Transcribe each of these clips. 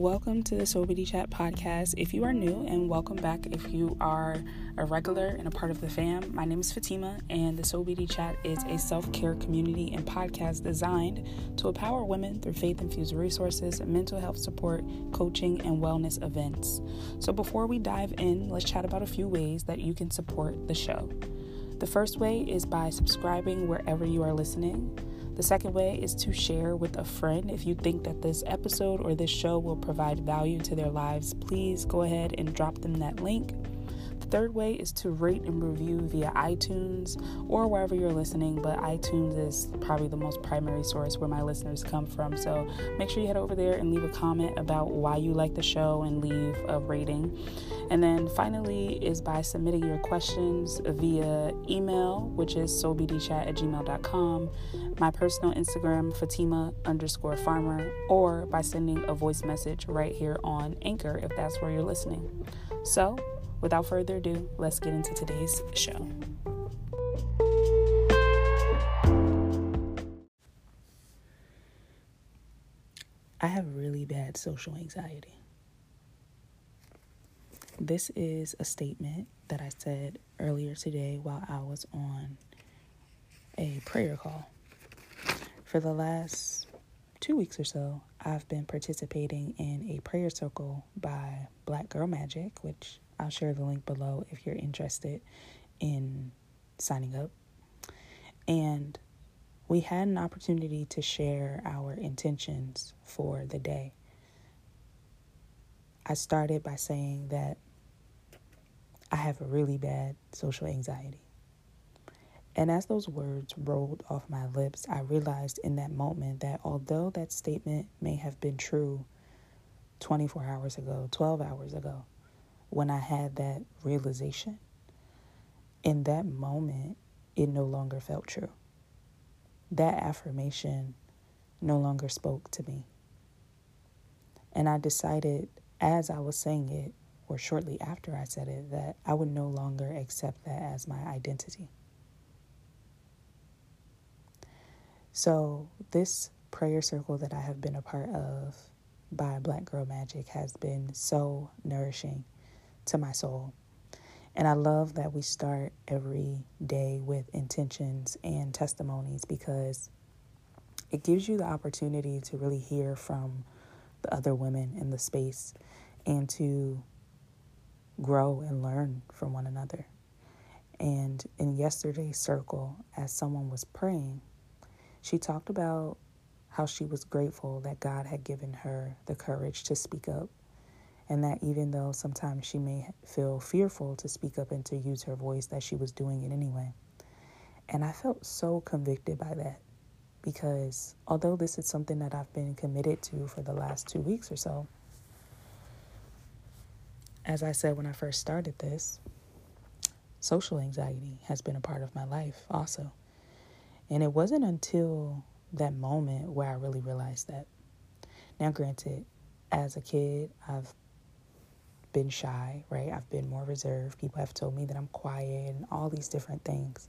welcome to the Soul Beauty Chat podcast. If you are new, and welcome back if you are a regular and a part of the fam, my name is Fatima, and the Soul Beauty Chat is a self care community and podcast designed to empower women through faith infused resources, mental health support, coaching, and wellness events. So, before we dive in, let's chat about a few ways that you can support the show. The first way is by subscribing wherever you are listening. The second way is to share with a friend. If you think that this episode or this show will provide value to their lives, please go ahead and drop them that link. Third way is to rate and review via iTunes or wherever you're listening, but iTunes is probably the most primary source where my listeners come from. So make sure you head over there and leave a comment about why you like the show and leave a rating. And then finally is by submitting your questions via email, which is sobdchat at gmail.com, my personal Instagram, Fatima underscore farmer, or by sending a voice message right here on Anchor if that's where you're listening. So, without further ado, let's get into today's show. I have really bad social anxiety. This is a statement that I said earlier today while I was on a prayer call. For the last two weeks or so, I've been participating in a prayer circle by Black Girl Magic, which I'll share the link below if you're interested in signing up. And we had an opportunity to share our intentions for the day. I started by saying that I have a really bad social anxiety. And as those words rolled off my lips, I realized in that moment that although that statement may have been true 24 hours ago, 12 hours ago, when I had that realization, in that moment, it no longer felt true. That affirmation no longer spoke to me. And I decided as I was saying it, or shortly after I said it, that I would no longer accept that as my identity. So, this prayer circle that I have been a part of by Black Girl Magic has been so nourishing to my soul. And I love that we start every day with intentions and testimonies because it gives you the opportunity to really hear from the other women in the space and to grow and learn from one another. And in yesterday's circle, as someone was praying, she talked about how she was grateful that God had given her the courage to speak up. And that even though sometimes she may feel fearful to speak up and to use her voice, that she was doing it anyway. And I felt so convicted by that because although this is something that I've been committed to for the last two weeks or so, as I said when I first started this, social anxiety has been a part of my life also. And it wasn't until that moment where I really realized that. Now, granted, as a kid, I've been shy, right? I've been more reserved. People have told me that I'm quiet and all these different things.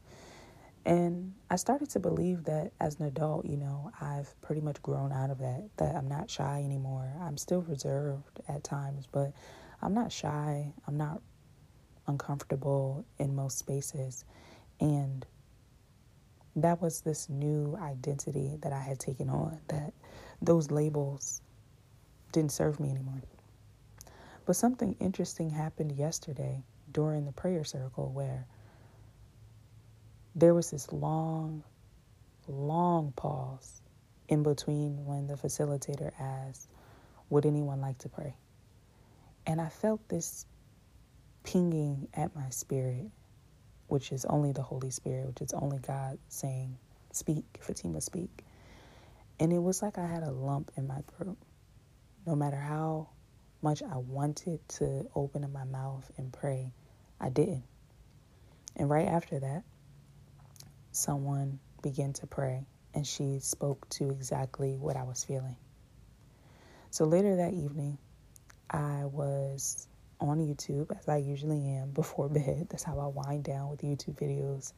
And I started to believe that as an adult, you know, I've pretty much grown out of that, that I'm not shy anymore. I'm still reserved at times, but I'm not shy. I'm not uncomfortable in most spaces. And that was this new identity that I had taken on, that those labels didn't serve me anymore. But something interesting happened yesterday during the prayer circle where there was this long, long pause in between when the facilitator asked, Would anyone like to pray? And I felt this pinging at my spirit, which is only the Holy Spirit, which is only God saying, Speak, Fatima, speak. And it was like I had a lump in my throat. No matter how much I wanted to open up my mouth and pray, I didn't. And right after that, someone began to pray, and she spoke to exactly what I was feeling. So later that evening, I was on YouTube, as I usually am before bed. That's how I wind down with YouTube videos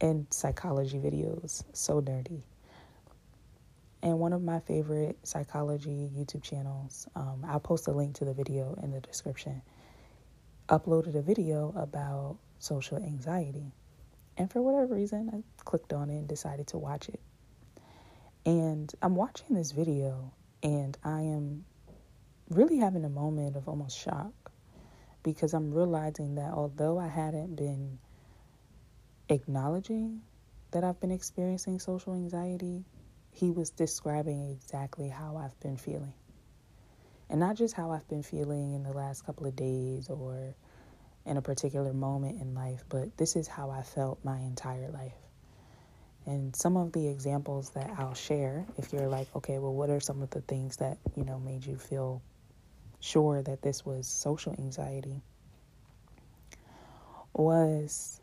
and psychology videos. So nerdy. And one of my favorite psychology YouTube channels, um, I'll post a link to the video in the description, uploaded a video about social anxiety. And for whatever reason, I clicked on it and decided to watch it. And I'm watching this video and I am really having a moment of almost shock because I'm realizing that although I hadn't been acknowledging that I've been experiencing social anxiety, he was describing exactly how I've been feeling. And not just how I've been feeling in the last couple of days or in a particular moment in life, but this is how I felt my entire life. And some of the examples that I'll share, if you're like, okay, well, what are some of the things that, you know, made you feel sure that this was social anxiety? Was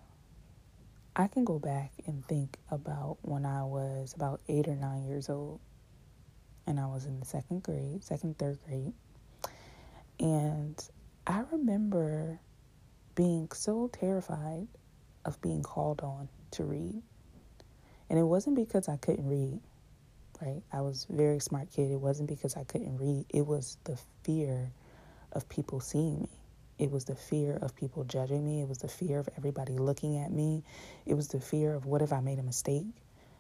I can go back and think about when I was about eight or nine years old, and I was in the second grade, second, third grade. And I remember being so terrified of being called on to read. And it wasn't because I couldn't read, right? I was a very smart kid. It wasn't because I couldn't read. It was the fear of people seeing me. It was the fear of people judging me. It was the fear of everybody looking at me. It was the fear of what if I made a mistake,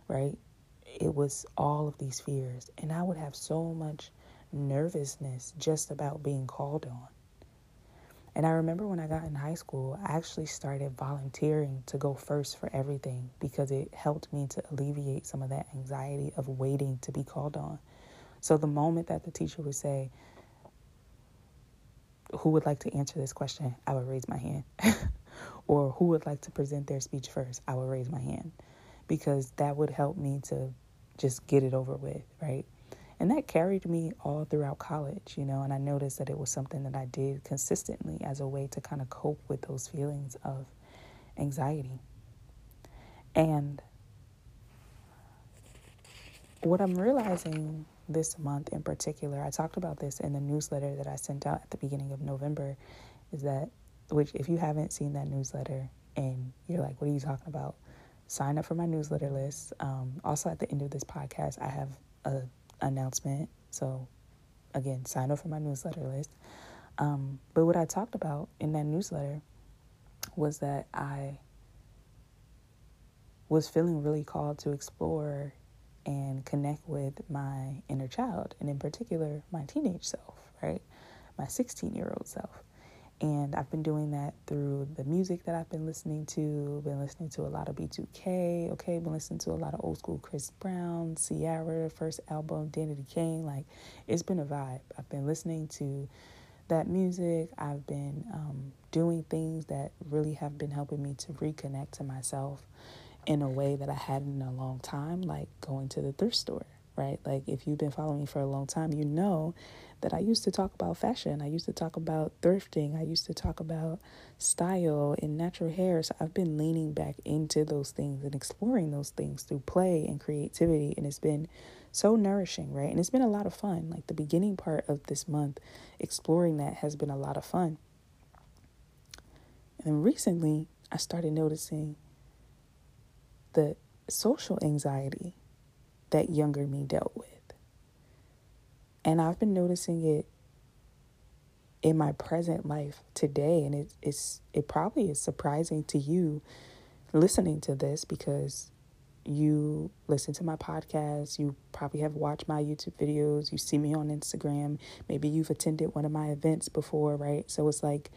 right? It was all of these fears. And I would have so much nervousness just about being called on. And I remember when I got in high school, I actually started volunteering to go first for everything because it helped me to alleviate some of that anxiety of waiting to be called on. So the moment that the teacher would say, Who would like to answer this question? I would raise my hand. or who would like to present their speech first? I would raise my hand because that would help me to just get it over with, right? And that carried me all throughout college, you know, and I noticed that it was something that I did consistently as a way to kind of cope with those feelings of anxiety. And what I'm realizing this month in particular, I talked about this in the newsletter that I sent out at the beginning of November, is that, which, if you haven't seen that newsletter and you're like, what are you talking about? Sign up for my newsletter list. Um, also, at the end of this podcast, I have a announcement. So, again, sign up for my newsletter list. Um, but what I talked about in that newsletter was that I was feeling really called to explore and connect with my inner child, and in particular, my teenage self, right? My 16 year old self. And I've been doing that through the music that I've been listening to. Been listening to a lot of B2K, okay? Been listening to a lot of old school Chris Brown, Ciara, first album, Danity Kane. Like, it's been a vibe. I've been listening to that music. I've been um, doing things that really have been helping me to reconnect to myself in a way that I hadn't in a long time, like going to the thrift store, right? Like, if you've been following me for a long time, you know that I used to talk about fashion. I used to talk about thrifting. I used to talk about style and natural hair. So I've been leaning back into those things and exploring those things through play and creativity. And it's been so nourishing, right? And it's been a lot of fun. Like the beginning part of this month, exploring that has been a lot of fun. And recently, I started noticing the social anxiety that younger me dealt with. And I've been noticing it in my present life today and it, it's it probably is surprising to you listening to this because you listen to my podcast, you probably have watched my YouTube videos, you see me on Instagram, maybe you've attended one of my events before, right? So it's like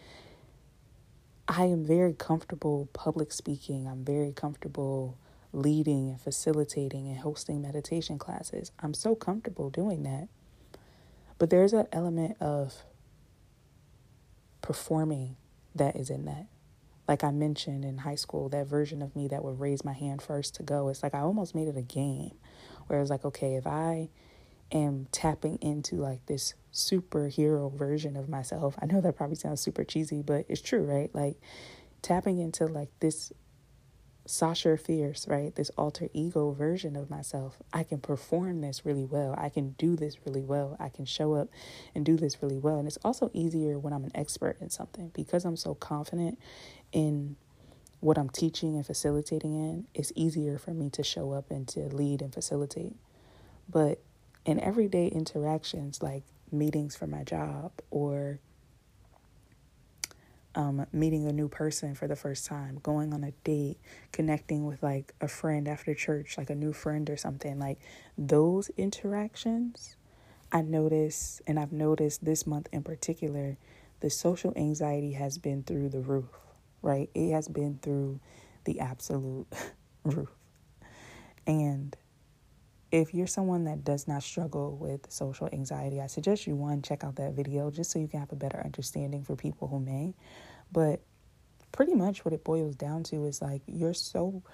I am very comfortable public speaking. I'm very comfortable leading and facilitating and hosting meditation classes. I'm so comfortable doing that. But there's an element of performing that is in that. Like I mentioned in high school, that version of me that would raise my hand first to go. It's like I almost made it a game where it's like, okay, if I am tapping into like this superhero version of myself, I know that probably sounds super cheesy, but it's true, right? Like tapping into like this Sasha Fierce, right? This alter ego version of myself. I can perform this really well. I can do this really well. I can show up and do this really well. And it's also easier when I'm an expert in something because I'm so confident in what I'm teaching and facilitating in. It's easier for me to show up and to lead and facilitate. But in everyday interactions like meetings for my job or um, meeting a new person for the first time, going on a date, connecting with like a friend after church, like a new friend or something, like those interactions, I notice, and I've noticed this month in particular, the social anxiety has been through the roof, right? It has been through the absolute roof. And if you're someone that does not struggle with social anxiety, I suggest you one check out that video just so you can have a better understanding for people who may. But pretty much what it boils down to is like you're so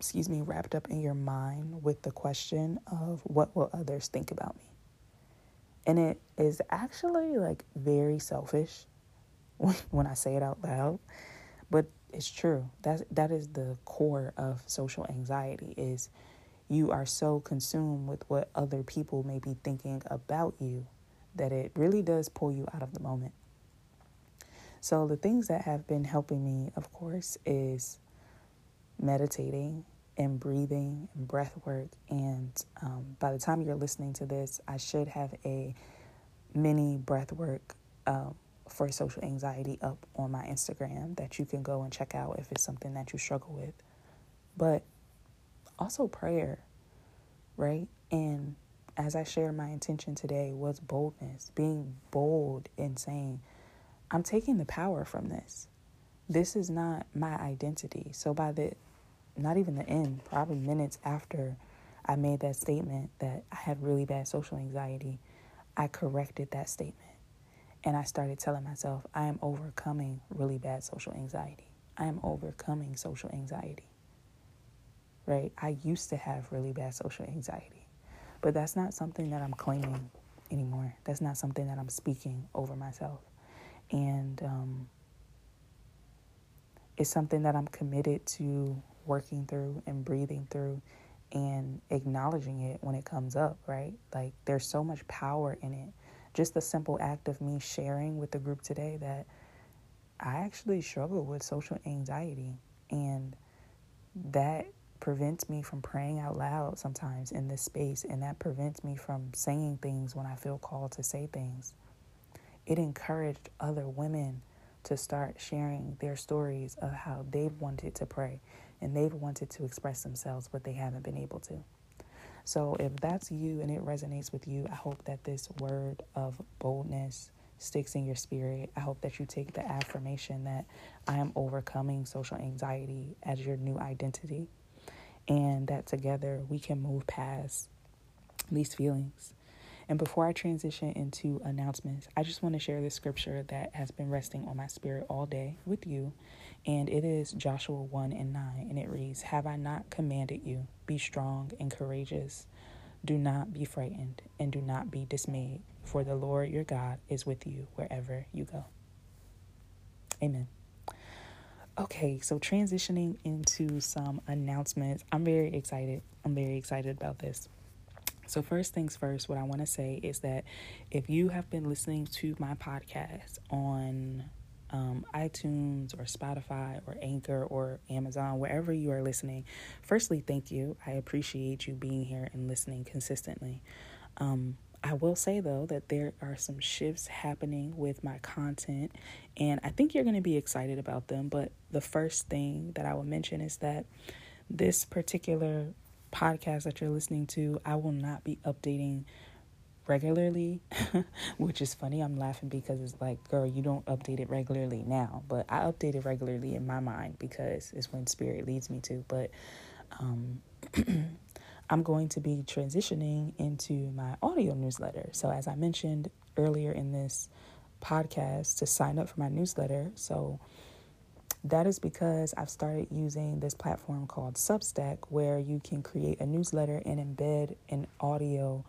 excuse me wrapped up in your mind with the question of what will others think about me. And it is actually like very selfish when I say it out loud, but it's true. That that is the core of social anxiety is you are so consumed with what other people may be thinking about you that it really does pull you out of the moment. So, the things that have been helping me, of course, is meditating and breathing and breath work. And um, by the time you're listening to this, I should have a mini breath work um, for social anxiety up on my Instagram that you can go and check out if it's something that you struggle with. But also prayer, right? And as I share my intention today was boldness, being bold in saying, I'm taking the power from this. This is not my identity. So by the not even the end, probably minutes after I made that statement that I had really bad social anxiety, I corrected that statement. And I started telling myself, I am overcoming really bad social anxiety. I am overcoming social anxiety right? I used to have really bad social anxiety, but that's not something that I'm claiming anymore. That's not something that I'm speaking over myself. And um, it's something that I'm committed to working through and breathing through and acknowledging it when it comes up, right? Like there's so much power in it. Just the simple act of me sharing with the group today that I actually struggle with social anxiety and that prevents me from praying out loud sometimes in this space, and that prevents me from saying things when I feel called to say things. It encouraged other women to start sharing their stories of how they've wanted to pray and they've wanted to express themselves, but they haven't been able to. So, if that's you and it resonates with you, I hope that this word of boldness sticks in your spirit. I hope that you take the affirmation that I am overcoming social anxiety as your new identity and that together we can move past these feelings. And before I transition into announcements, I just want to share this scripture that has been resting on my spirit all day with you. And it is Joshua 1 and 9. And it reads Have I not commanded you? Be strong and courageous. Do not be frightened and do not be dismayed, for the Lord your God is with you wherever you go. Amen. Okay, so transitioning into some announcements. I'm very excited. I'm very excited about this. So, first things first, what I want to say is that if you have been listening to my podcast on um, iTunes or Spotify or Anchor or Amazon, wherever you are listening, firstly, thank you. I appreciate you being here and listening consistently. Um, I will say though that there are some shifts happening with my content, and I think you're going to be excited about them. But the first thing that I will mention is that this particular podcast that you're listening to, I will not be updating regularly, which is funny. I'm laughing because it's like, girl, you don't update it regularly now, but I update it regularly in my mind because it's when spirit leads me to. But um, I'm going to be transitioning into my audio newsletter. So, as I mentioned earlier in this podcast, to sign up for my newsletter. So, that is because I've started using this platform called Substack, where you can create a newsletter and embed an audio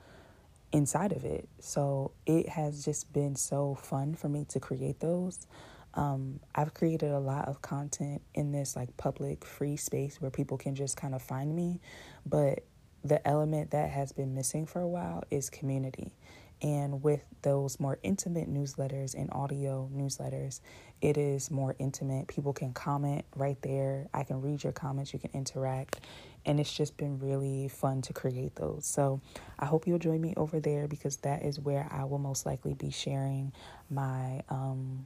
inside of it. So, it has just been so fun for me to create those. Um, I've created a lot of content in this like public free space where people can just kind of find me, but the element that has been missing for a while is community. And with those more intimate newsletters and audio newsletters, it is more intimate. People can comment right there. I can read your comments, you can interact. And it's just been really fun to create those. So I hope you'll join me over there because that is where I will most likely be sharing my um,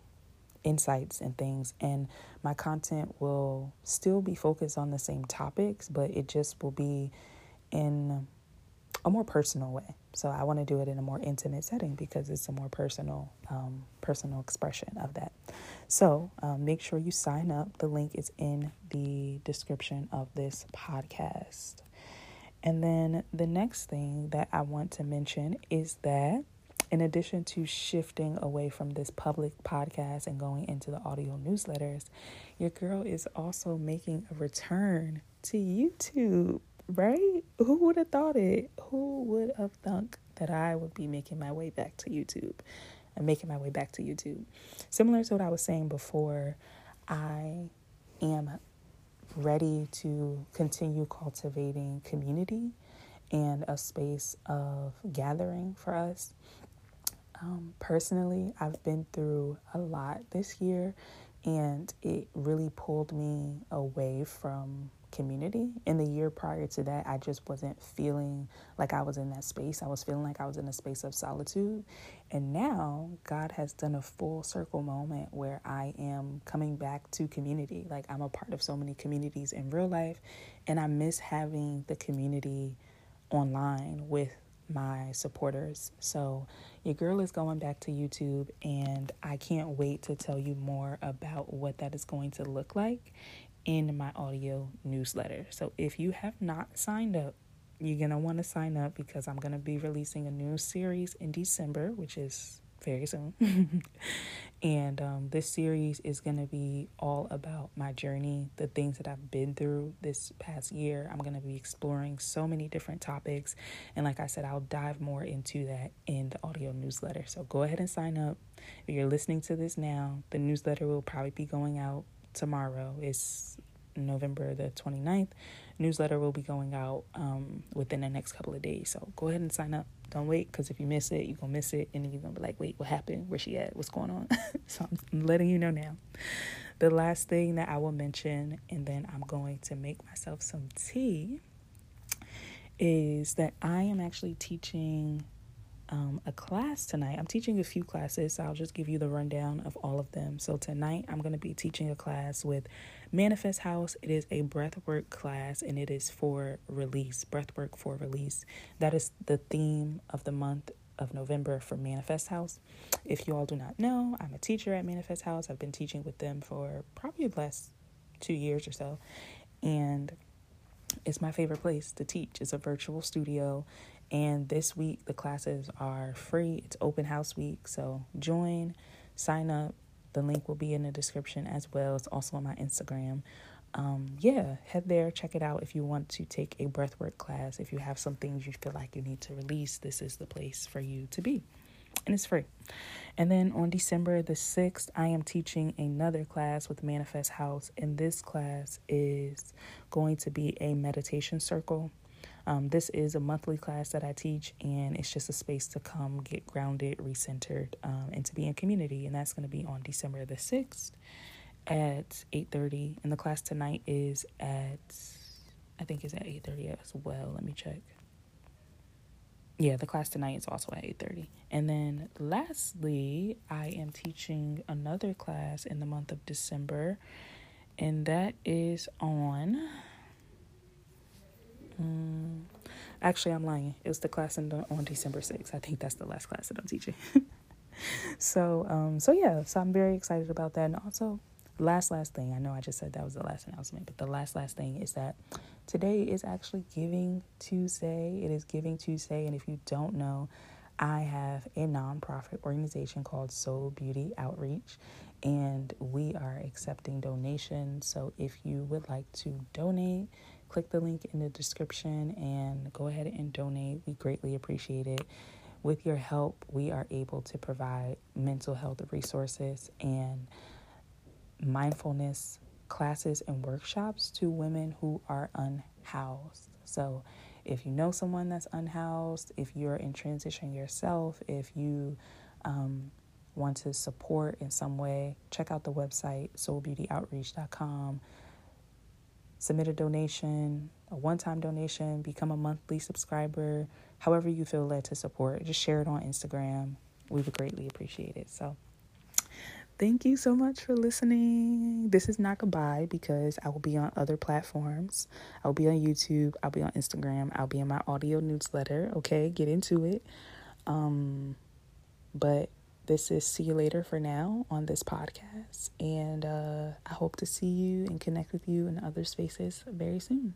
insights and things. And my content will still be focused on the same topics, but it just will be in a more personal way. So I want to do it in a more intimate setting because it's a more personal, um, personal expression of that. So um, make sure you sign up. The link is in the description of this podcast. And then the next thing that I want to mention is that in addition to shifting away from this public podcast and going into the audio newsletters, your girl is also making a return to YouTube, right? Who would have thought it? Who would have thunk that I would be making my way back to YouTube and making my way back to YouTube? Similar to what I was saying before, I am ready to continue cultivating community and a space of gathering for us um, personally, I've been through a lot this year, and it really pulled me away from community. In the year prior to that, I just wasn't feeling like I was in that space. I was feeling like I was in a space of solitude. And now God has done a full circle moment where I am coming back to community. Like I'm a part of so many communities in real life, and I miss having the community online with my supporters. So, your girl is going back to YouTube, and I can't wait to tell you more about what that is going to look like in my audio newsletter. So, if you have not signed up, you're going to want to sign up because I'm going to be releasing a new series in December, which is very soon. and um, this series is going to be all about my journey, the things that I've been through this past year. I'm going to be exploring so many different topics. And like I said, I'll dive more into that in the audio newsletter. So go ahead and sign up. If you're listening to this now, the newsletter will probably be going out tomorrow. It's November the 29th. Newsletter will be going out um, within the next couple of days. So go ahead and sign up. Don't wait because if you miss it, you're going to miss it. And you're going to be like, wait, what happened? Where she at? What's going on? so I'm letting you know now. The last thing that I will mention, and then I'm going to make myself some tea, is that I am actually teaching um, a class tonight. I'm teaching a few classes, so I'll just give you the rundown of all of them. So, tonight I'm going to be teaching a class with Manifest House. It is a breathwork class and it is for release, breathwork for release. That is the theme of the month of November for Manifest House. If you all do not know, I'm a teacher at Manifest House. I've been teaching with them for probably the last two years or so. And it's my favorite place to teach. It's a virtual studio. And this week, the classes are free. It's open house week. So join, sign up, the link will be in the description as well. It's also on my Instagram. Um, yeah, head there, check it out if you want to take a breathwork class. If you have some things you feel like you need to release, this is the place for you to be. And it's free. And then on December the 6th, I am teaching another class with Manifest House. And this class is going to be a meditation circle. Um, this is a monthly class that I teach, and it's just a space to come get grounded, recentered, um, and to be in community. And that's going to be on December the sixth at eight thirty. And the class tonight is at, I think is at eight thirty as well. Let me check. Yeah, the class tonight is also at eight thirty. And then lastly, I am teaching another class in the month of December, and that is on Mm, actually, I'm lying. It was the class in, on December 6th. I think that's the last class that I'm teaching. so, um, so yeah, so I'm very excited about that. And also, last last thing. I know I just said that was the last announcement, but the last last thing is that today is actually Giving Tuesday. It is Giving Tuesday, and if you don't know, I have a nonprofit organization called Soul Beauty Outreach, and we are accepting donations. So if you would like to donate, click the link in the description and go ahead and donate. We greatly appreciate it. With your help, we are able to provide mental health resources and mindfulness classes and workshops to women who are unhoused. So, If you know someone that's unhoused, if you're in transition yourself, if you um, want to support in some way, check out the website soulbeautyoutreach.com. Submit a donation, a one time donation, become a monthly subscriber, however you feel led to support. Just share it on Instagram. We would greatly appreciate it. So, thank you so much for listening. This is not goodbye because I will be on other platforms. I will be on YouTube. I'll be on Instagram. I'll be in my audio newsletter. Okay, get into it. Um, but this is see you later for now on this podcast. And uh, I hope to see you and connect with you in other spaces very soon.